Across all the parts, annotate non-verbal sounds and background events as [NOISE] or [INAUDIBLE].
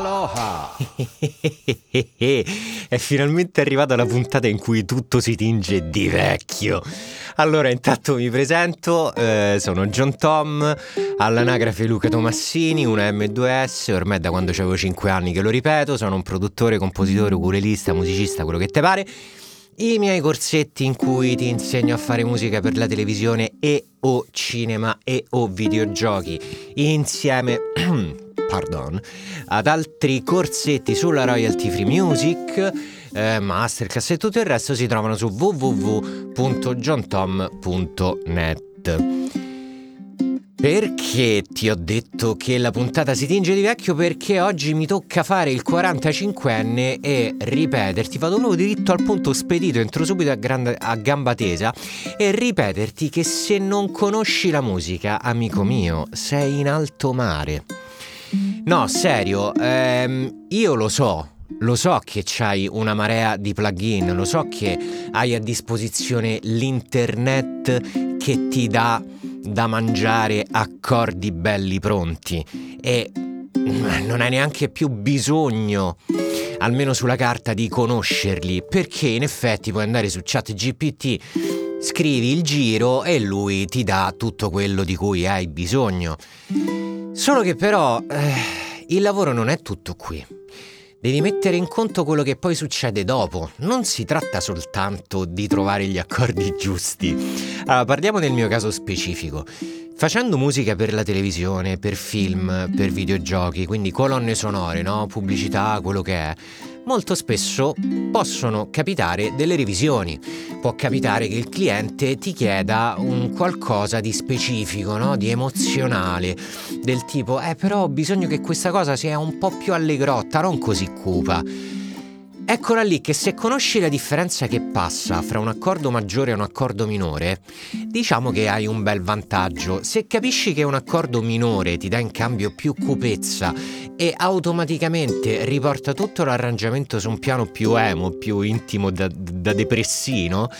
Aloha! [LAUGHS] È finalmente arrivata la puntata in cui tutto si tinge di vecchio. Allora, intanto mi presento, eh, sono John Tom, all'anagrafe Luca Tomassini, una M2S, ormai da quando avevo 5 anni che lo ripeto, sono un produttore, compositore, ukulelista, musicista, quello che te pare. I miei corsetti in cui ti insegno a fare musica per la televisione e o cinema e o videogiochi insieme [CLEARS THROAT] pardon, ad altri corsetti sulla Royalty Free Music, eh, Masterclass e tutto il resto si trovano su www.johntom.net. Perché ti ho detto che la puntata si tinge di vecchio? Perché oggi mi tocca fare il 45enne e ripeterti, vado proprio diritto al punto spedito, entro subito a, gran, a gamba tesa e ripeterti che se non conosci la musica, amico mio, sei in alto mare. No, serio, ehm, io lo so, lo so che c'hai una marea di plugin, lo so che hai a disposizione l'internet che ti dà da mangiare accordi belli pronti e non hai neanche più bisogno, almeno sulla carta, di conoscerli, perché in effetti puoi andare su ChatGPT, scrivi il giro e lui ti dà tutto quello di cui hai bisogno. Solo che però eh, il lavoro non è tutto qui. Devi mettere in conto quello che poi succede dopo. Non si tratta soltanto di trovare gli accordi giusti. Allora, parliamo del mio caso specifico. Facendo musica per la televisione, per film, per videogiochi, quindi colonne sonore, no? pubblicità, quello che è, molto spesso possono capitare delle revisioni. Può capitare che il cliente ti chieda un qualcosa di specifico, no? di emozionale, del tipo, eh però ho bisogno che questa cosa sia un po' più allegrotta, non così cupa. Eccola lì che se conosci la differenza che passa fra un accordo maggiore e un accordo minore, diciamo che hai un bel vantaggio. Se capisci che un accordo minore ti dà in cambio più cupezza e automaticamente riporta tutto l'arrangiamento su un piano più emo, più intimo da, da depressino,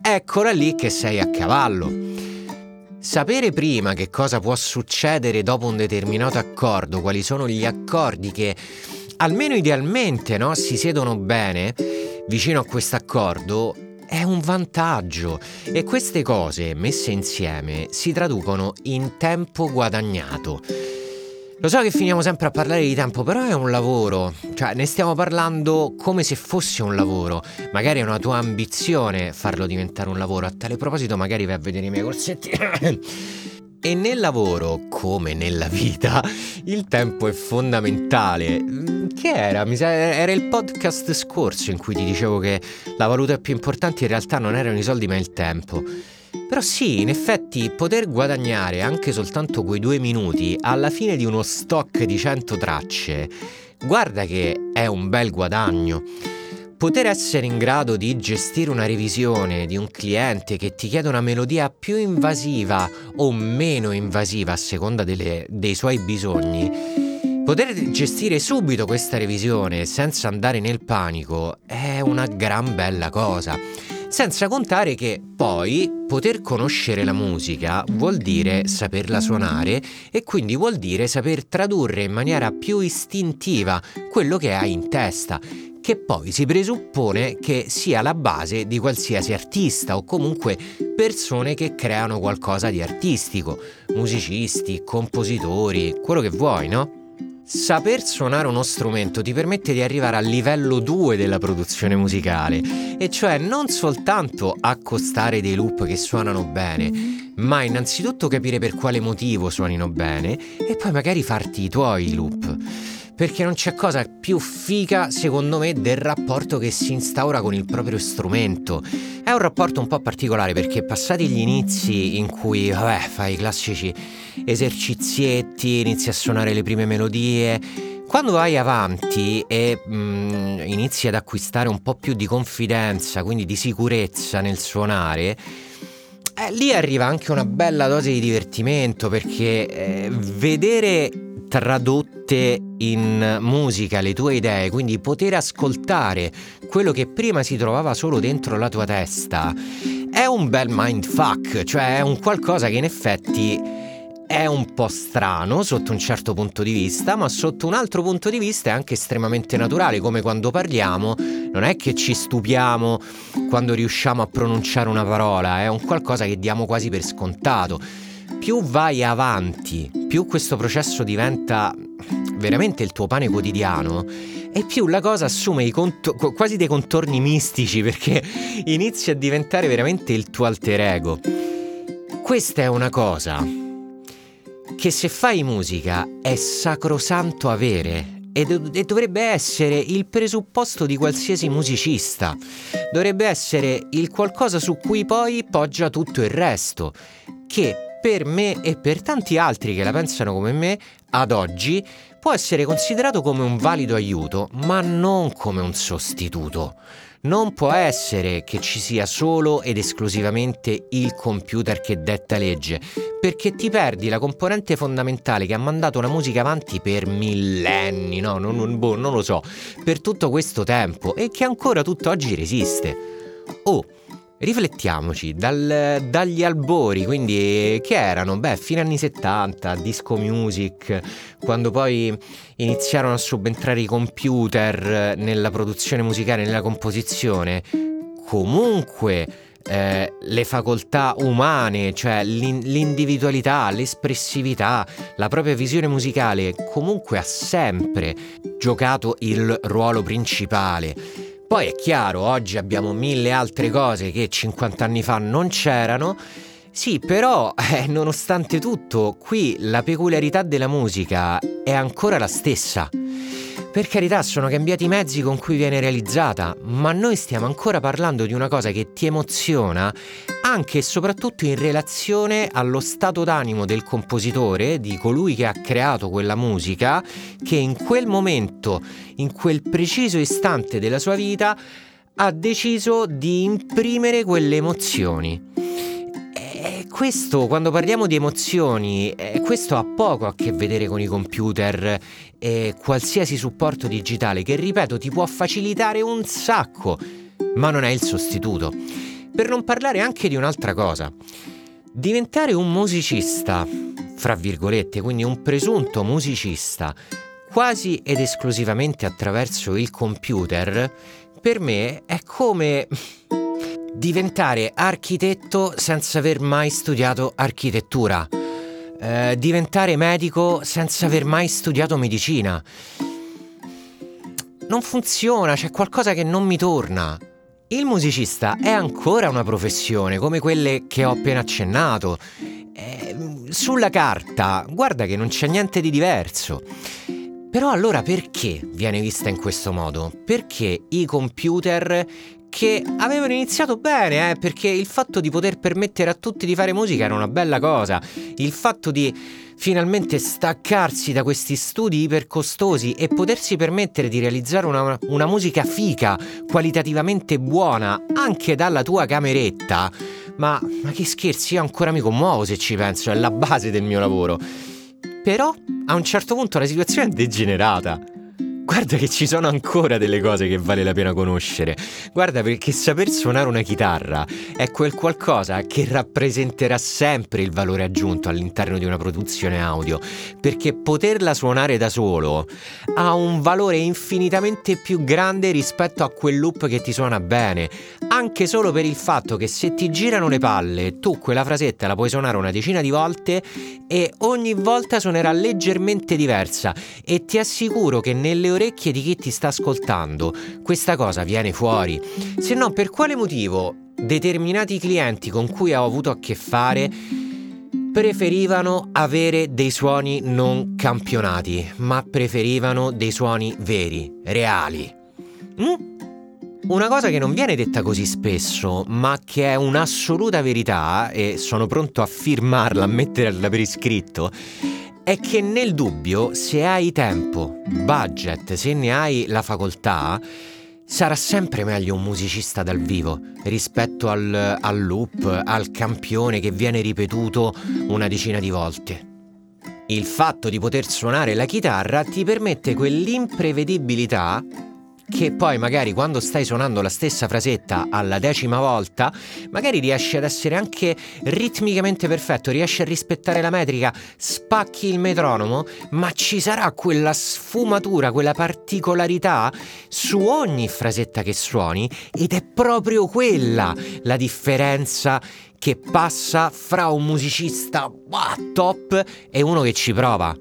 eccola lì che sei a cavallo. Sapere prima che cosa può succedere dopo un determinato accordo, quali sono gli accordi che almeno idealmente no, si siedono bene vicino a questo accordo è un vantaggio e queste cose messe insieme si traducono in tempo guadagnato. Lo so che finiamo sempre a parlare di tempo, però è un lavoro, cioè ne stiamo parlando come se fosse un lavoro. Magari è una tua ambizione farlo diventare un lavoro. A tale proposito, magari vai a vedere i miei corsetti. [COUGHS] e nel lavoro, come nella vita, il tempo è fondamentale. Che era? Era il podcast scorso in cui ti dicevo che la valuta più importante in realtà non erano i soldi ma il tempo. Però sì, in effetti poter guadagnare anche soltanto quei due minuti alla fine di uno stock di 100 tracce, guarda che è un bel guadagno. Poter essere in grado di gestire una revisione di un cliente che ti chiede una melodia più invasiva o meno invasiva a seconda delle, dei suoi bisogni, poter gestire subito questa revisione senza andare nel panico è una gran bella cosa. Senza contare che poi poter conoscere la musica vuol dire saperla suonare e quindi vuol dire saper tradurre in maniera più istintiva quello che hai in testa, che poi si presuppone che sia la base di qualsiasi artista o comunque persone che creano qualcosa di artistico, musicisti, compositori, quello che vuoi, no? Saper suonare uno strumento ti permette di arrivare al livello 2 della produzione musicale, e cioè non soltanto accostare dei loop che suonano bene, ma innanzitutto capire per quale motivo suonino bene e poi magari farti i tuoi loop perché non c'è cosa più figa, secondo me, del rapporto che si instaura con il proprio strumento. È un rapporto un po' particolare perché passati gli inizi in cui, vabbè, fai i classici esercizietti, inizi a suonare le prime melodie, quando vai avanti e mm, inizi ad acquistare un po' più di confidenza, quindi di sicurezza nel suonare, eh, lì arriva anche una bella dose di divertimento perché eh, vedere tradotte in musica le tue idee, quindi poter ascoltare quello che prima si trovava solo dentro la tua testa, è un bel mindfuck, cioè è un qualcosa che in effetti è un po' strano sotto un certo punto di vista, ma sotto un altro punto di vista è anche estremamente naturale, come quando parliamo, non è che ci stupiamo quando riusciamo a pronunciare una parola, è un qualcosa che diamo quasi per scontato. Più vai avanti, più questo processo diventa veramente il tuo pane quotidiano, e più la cosa assume cont- quasi dei contorni mistici perché inizia a diventare veramente il tuo alter ego. Questa è una cosa che se fai musica è sacrosanto avere e, do- e, dovrebbe essere il presupposto di qualsiasi musicista. Dovrebbe essere il qualcosa su cui poi poggia tutto il resto, che per me e per tanti altri che la pensano come me, ad oggi può essere considerato come un valido aiuto, ma non come un sostituto. Non può essere che ci sia solo ed esclusivamente il computer che detta legge, perché ti perdi la componente fondamentale che ha mandato la musica avanti per millenni, no, non, non, boh, non lo so, per tutto questo tempo e che ancora tutt'oggi resiste. Oh, Riflettiamoci, dal, dagli albori, quindi che erano? Beh, fine anni 70, disco music, quando poi iniziarono a subentrare i computer nella produzione musicale, nella composizione, comunque eh, le facoltà umane, cioè l'individualità, l'espressività, la propria visione musicale, comunque ha sempre giocato il ruolo principale. Poi è chiaro, oggi abbiamo mille altre cose che 50 anni fa non c'erano. Sì, però, eh, nonostante tutto, qui la peculiarità della musica è ancora la stessa. Per carità, sono cambiati i mezzi con cui viene realizzata, ma noi stiamo ancora parlando di una cosa che ti emoziona anche e soprattutto in relazione allo stato d'animo del compositore, di colui che ha creato quella musica, che in quel momento, in quel preciso istante della sua vita, ha deciso di imprimere quelle emozioni. Questo, quando parliamo di emozioni, eh, questo ha poco a che vedere con i computer e qualsiasi supporto digitale che, ripeto, ti può facilitare un sacco, ma non è il sostituto. Per non parlare anche di un'altra cosa. Diventare un musicista, fra virgolette, quindi un presunto musicista, quasi ed esclusivamente attraverso il computer, per me è come diventare architetto senza aver mai studiato architettura, eh, diventare medico senza aver mai studiato medicina. Non funziona, c'è qualcosa che non mi torna. Il musicista è ancora una professione come quelle che ho appena accennato. Eh, sulla carta, guarda che non c'è niente di diverso. Però allora perché viene vista in questo modo? Perché i computer che avevano iniziato bene, eh, perché il fatto di poter permettere a tutti di fare musica era una bella cosa. Il fatto di finalmente staccarsi da questi studi ipercostosi e potersi permettere di realizzare una, una musica fica, qualitativamente buona, anche dalla tua cameretta. Ma, ma che scherzi, io ancora mi commuovo se ci penso, è la base del mio lavoro. Però a un certo punto la situazione è degenerata. Guarda che ci sono ancora delle cose che vale la pena conoscere. Guarda perché saper suonare una chitarra è quel qualcosa che rappresenterà sempre il valore aggiunto all'interno di una produzione audio, perché poterla suonare da solo ha un valore infinitamente più grande rispetto a quel loop che ti suona bene, anche solo per il fatto che se ti girano le palle, tu quella frasetta la puoi suonare una decina di volte e ogni volta suonerà leggermente diversa e ti assicuro che nelle orecchie di chi ti sta ascoltando questa cosa viene fuori. Se no, per quale motivo determinati clienti con cui ho avuto a che fare preferivano avere dei suoni non campionati, ma preferivano dei suoni veri, reali. Mm? Una cosa che non viene detta così spesso, ma che è un'assoluta verità, e sono pronto a firmarla, a metterla per iscritto, è che nel dubbio, se hai tempo, budget, se ne hai la facoltà, sarà sempre meglio un musicista dal vivo rispetto al, al loop, al campione che viene ripetuto una decina di volte. Il fatto di poter suonare la chitarra ti permette quell'imprevedibilità che poi magari quando stai suonando la stessa frasetta alla decima volta, magari riesci ad essere anche ritmicamente perfetto, riesci a rispettare la metrica, spacchi il metronomo, ma ci sarà quella sfumatura, quella particolarità su ogni frasetta che suoni ed è proprio quella la differenza che passa fra un musicista wow, top e uno che ci prova.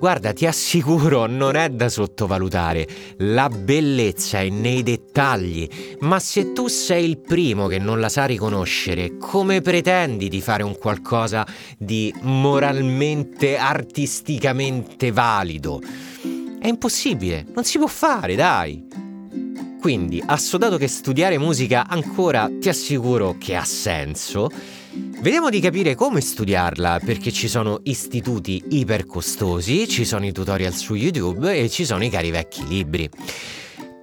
Guarda, ti assicuro, non è da sottovalutare. La bellezza è nei dettagli. Ma se tu sei il primo che non la sa riconoscere, come pretendi di fare un qualcosa di moralmente, artisticamente valido? È impossibile, non si può fare, dai. Quindi, assodato che studiare musica ancora ti assicuro che ha senso, Vediamo di capire come studiarla, perché ci sono istituti iper costosi, ci sono i tutorial su YouTube e ci sono i cari vecchi libri.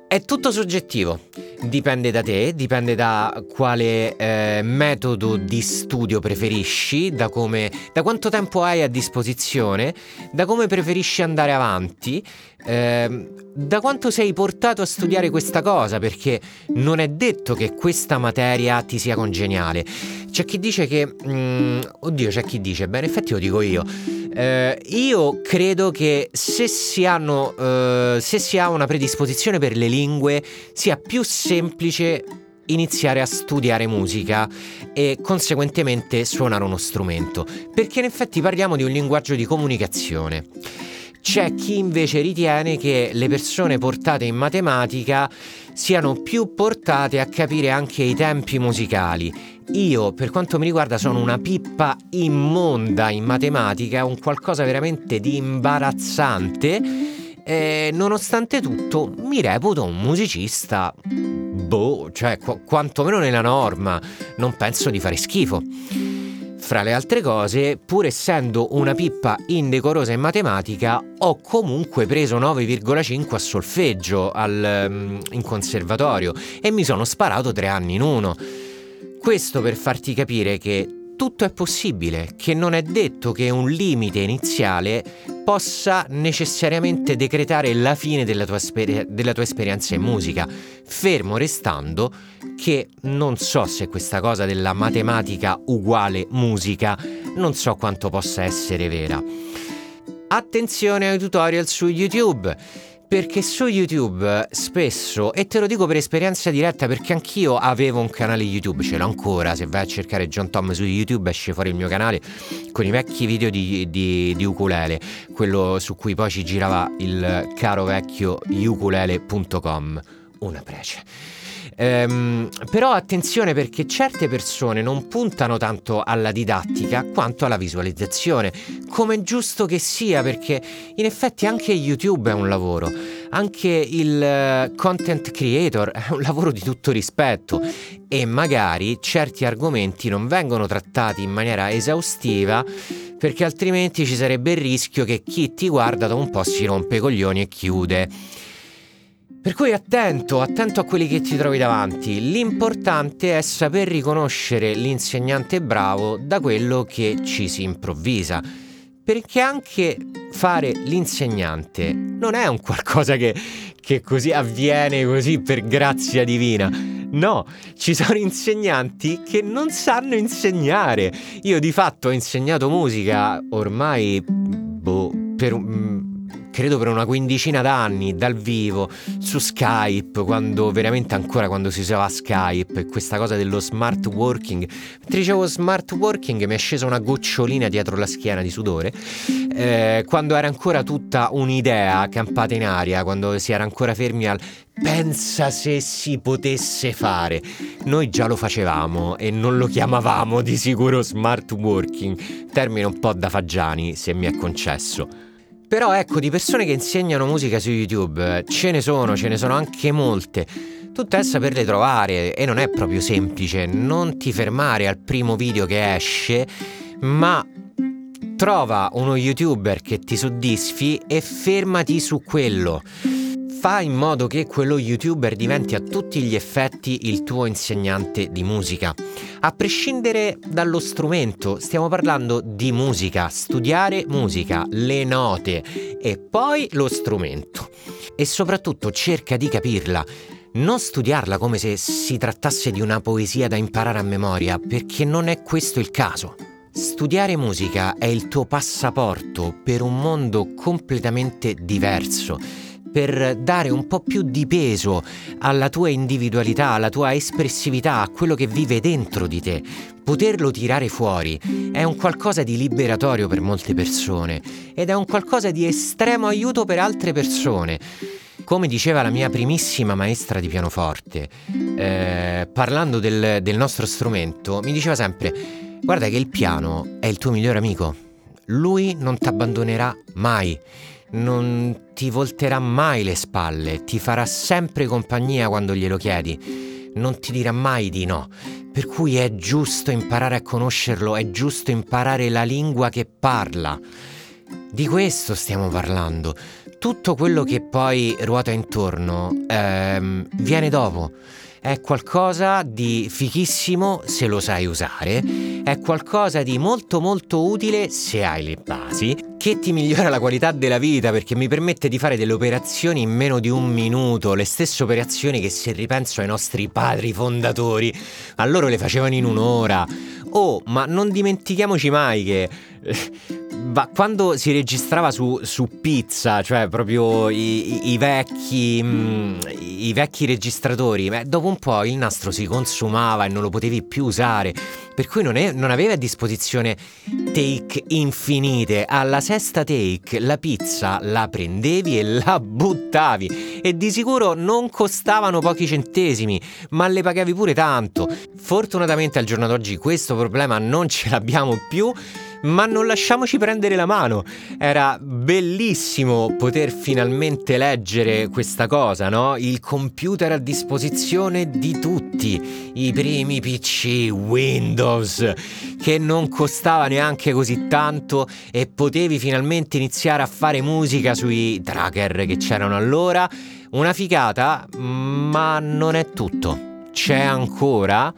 È tutto soggettivo, dipende da te, dipende da quale eh, metodo di studio preferisci, da, come, da quanto tempo hai a disposizione, da come preferisci andare avanti, eh, da quanto sei portato a studiare questa cosa, perché non è detto che questa materia ti sia congeniale. C'è chi dice che... Mm, oddio, c'è chi dice, beh in effetti lo dico io eh, io credo che se si, hanno, eh, se si ha una predisposizione per le lingue sia più semplice iniziare a studiare musica e conseguentemente suonare uno strumento, perché in effetti parliamo di un linguaggio di comunicazione. C'è chi invece ritiene che le persone portate in matematica siano più portate a capire anche i tempi musicali io, per quanto mi riguarda, sono una pippa immonda in matematica, un qualcosa veramente di imbarazzante. E nonostante tutto, mi reputo un musicista. Boh, cioè, qu- quantomeno nella norma, non penso di fare schifo. Fra le altre cose, pur essendo una pippa indecorosa in matematica, ho comunque preso 9,5 a solfeggio al, um, in conservatorio e mi sono sparato tre anni in uno. Questo per farti capire che tutto è possibile, che non è detto che un limite iniziale possa necessariamente decretare la fine della tua, esper- della tua, esperienza in musica, fermo restando che non so se questa cosa della matematica uguale musica, non so quanto possa essere vera. Attenzione ai tutorial su YouTube perché su YouTube spesso, e te lo dico per esperienza diretta perché anch'io avevo un canale YouTube, ce l'ho ancora, se vai a cercare John Tom su YouTube esce fuori il mio canale con i vecchi video di, di, di ukulele, quello su cui poi ci girava il caro vecchio ukulele.com, una prece. Ehm, però attenzione perché certe persone non puntano tanto alla didattica quanto alla visualizzazione, come è giusto che sia perché in effetti anche YouTube è un lavoro, anche il eh, content creator è un lavoro di tutto rispetto e magari certi argomenti non vengono trattati in maniera esaustiva perché altrimenti ci sarebbe il rischio che chi ti guarda da un po' si rompe i coglioni e chiude. Per cui attento, attento a quelli che ti trovi davanti. L'importante è saper riconoscere l'insegnante bravo da quello che ci si improvvisa. Perché anche fare l'insegnante non è un qualcosa che, che così avviene così per grazia divina. No, ci sono insegnanti che non sanno insegnare. Io di fatto ho insegnato musica ormai boh, per un credo per una quindicina d'anni dal vivo su Skype, quando veramente ancora quando si usava Skype questa cosa dello smart working. Mentre dicevo smart working mi è scesa una gocciolina dietro la schiena di sudore, eh, quando era ancora tutta un'idea campata in aria, quando si era ancora fermi al pensa se si potesse fare. Noi già lo facevamo e non lo chiamavamo di sicuro smart working, termine un po' da fagiani se mi è concesso. Però ecco, di persone che insegnano musica su YouTube ce ne sono, ce ne sono anche molte. Tutto è saperle trovare e non è proprio semplice. Non ti fermare al primo video che esce, ma trova uno YouTuber che ti soddisfi e fermati su quello. Fa in modo che quello YouTuber diventi a tutti gli effetti il tuo insegnante di musica. A prescindere dallo strumento, stiamo parlando di musica, studiare musica, le note e poi lo strumento. e soprattutto cerca di capirla. Non studiarla come se si trattasse di una poesia da imparare a memoria, perché non è questo il caso. Studiare musica è il tuo passaporto per un mondo completamente diverso, per dare un po' più di peso alla tua individualità, alla tua espressività, a quello che vive dentro di te. Poterlo tirare fuori è un qualcosa di liberatorio per molte persone ed è un qualcosa di estremo aiuto per altre persone. Come diceva la mia primissima maestra di pianoforte, eh, parlando del, del nostro strumento, mi diceva sempre Guarda che il piano è il tuo migliore amico. Lui non ti abbandonerà mai, non ti volterà mai le spalle, ti farà sempre compagnia quando glielo chiedi, non ti dirà mai di no. Per cui è giusto imparare a conoscerlo, è giusto imparare la lingua che parla. Di questo stiamo parlando. Tutto quello che poi ruota intorno ehm, viene dopo è qualcosa di fichissimo se lo sai usare, è qualcosa di molto molto utile se hai le basi, che ti migliora la qualità della vita perché mi permette di fare delle operazioni in meno di un minuto, le stesse operazioni che se ripenso ai nostri padri fondatori, a loro le facevano in un'ora. Oh, ma non dimentichiamoci mai che ma quando si registrava su, su pizza, cioè proprio i, i, i vecchi, mh, mm, i vecchi registratori, beh, dopo un po' il nastro si consumava e non lo potevi più usare. Per cui non, è, non avevi a disposizione take infinite. Alla sesta take la pizza la prendevi e la buttavi. E di sicuro non costavano pochi centesimi, ma le pagavi pure tanto. Fortunatamente al giorno d'oggi questo problema non ce l'abbiamo più ma non lasciamoci prendere la mano. Era bellissimo poter finalmente leggere questa cosa, no? Il computer a disposizione di tutti, i primi PC Windows, che non costava neanche così tanto e potevi finalmente iniziare a fare musica sui tracker che c'erano allora. Una figata, ma non è tutto. C'è ancora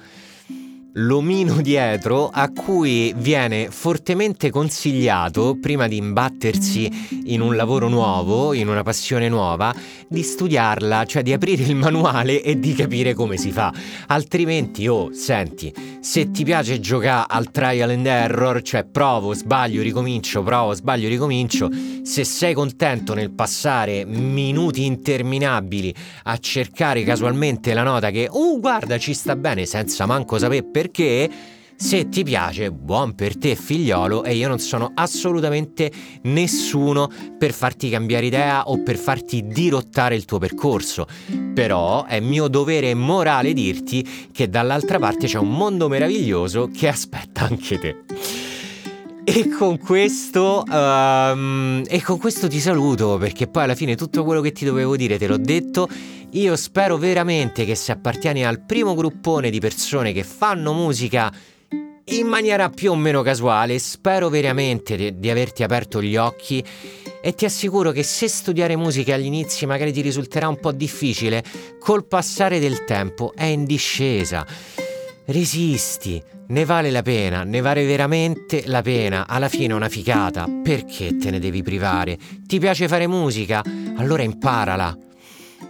l'omino dietro a cui viene fortemente consigliato, prima di imbattersi in un lavoro nuovo, in una passione nuova, di studiarla, cioè di aprire il manuale e di capire come si fa. Altrimenti, oh, senti, se ti piace giocare al trial and error, cioè provo, sbaglio, ricomincio, provo, sbaglio, ricomincio, se sei contento nel passare minuti interminabili a cercare casualmente la nota che, uh, guarda, ci sta bene senza manco sapere perché se ti piace, buon per te figliolo e io non sono assolutamente nessuno per farti cambiare idea o per farti dirottare il tuo percorso. Però è mio dovere morale dirti che dall'altra parte c'è un mondo meraviglioso che aspetta anche te. E con questo, um, e con questo ti saluto perché poi alla fine tutto quello che ti dovevo dire te l'ho detto. Io spero veramente che se appartieni al primo gruppone di persone che fanno musica in maniera più o meno casuale, spero veramente di, di averti aperto gli occhi e ti assicuro che se studiare musica agli inizi magari ti risulterà un po' difficile, col passare del tempo è in discesa. Resisti, ne vale la pena, ne vale veramente la pena. Alla fine è una ficata, perché te ne devi privare? Ti piace fare musica? Allora imparala.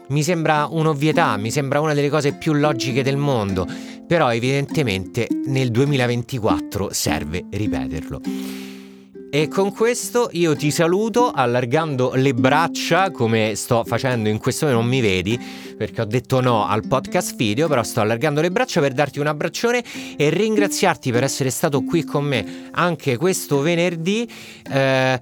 Mi sembra un'ovvietà, mi sembra una delle cose più logiche del mondo, però evidentemente nel 2024 serve ripeterlo. E con questo io ti saluto allargando le braccia come sto facendo in questo momento, non mi vedi perché ho detto no al podcast video, però sto allargando le braccia per darti un abbraccione e ringraziarti per essere stato qui con me anche questo venerdì. Eh,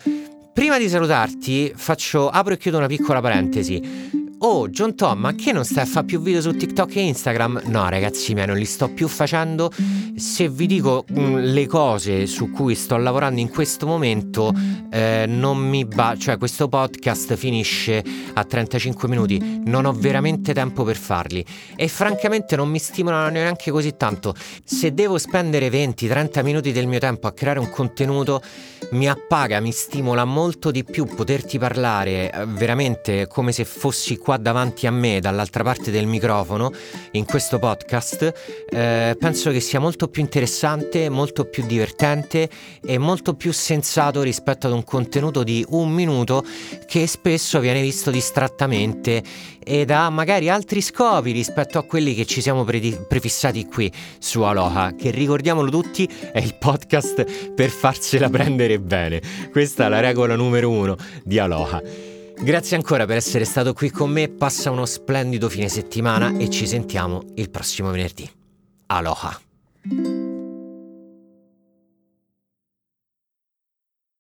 prima di salutarti faccio, apro e chiudo una piccola parentesi. Oh, John Tom, ma che non stai a fare più video su TikTok e Instagram? No, ragazzi miei, non li sto più facendo. Se vi dico mh, mm, le cose su cui sto lavorando in questo momento, eh, non mi va. Cioè, questo podcast finisce a 35 minuti. Non ho veramente tempo per farli. E francamente non mi stimolano neanche così tanto. Se devo spendere 20-30 minuti del mio tempo a creare un contenuto, mi appaga, mi stimola molto di più poterti parlare eh, veramente come se fossi qua davanti a me, dall'altra parte del microfono, in questo podcast, eh, penso che sia molto più interessante, molto più divertente e molto più sensato rispetto ad un contenuto di un minuto che spesso viene visto distrattamente ed ha magari altri scopi rispetto a quelli che ci siamo pre- prefissati qui su Aloha, che ricordiamolo tutti è il podcast per farsela prendere bene. Questa è la regola numero uno di Aloha. Grazie ancora per essere stato qui con me, passa uno splendido fine settimana e ci sentiamo il prossimo venerdì. Aloha.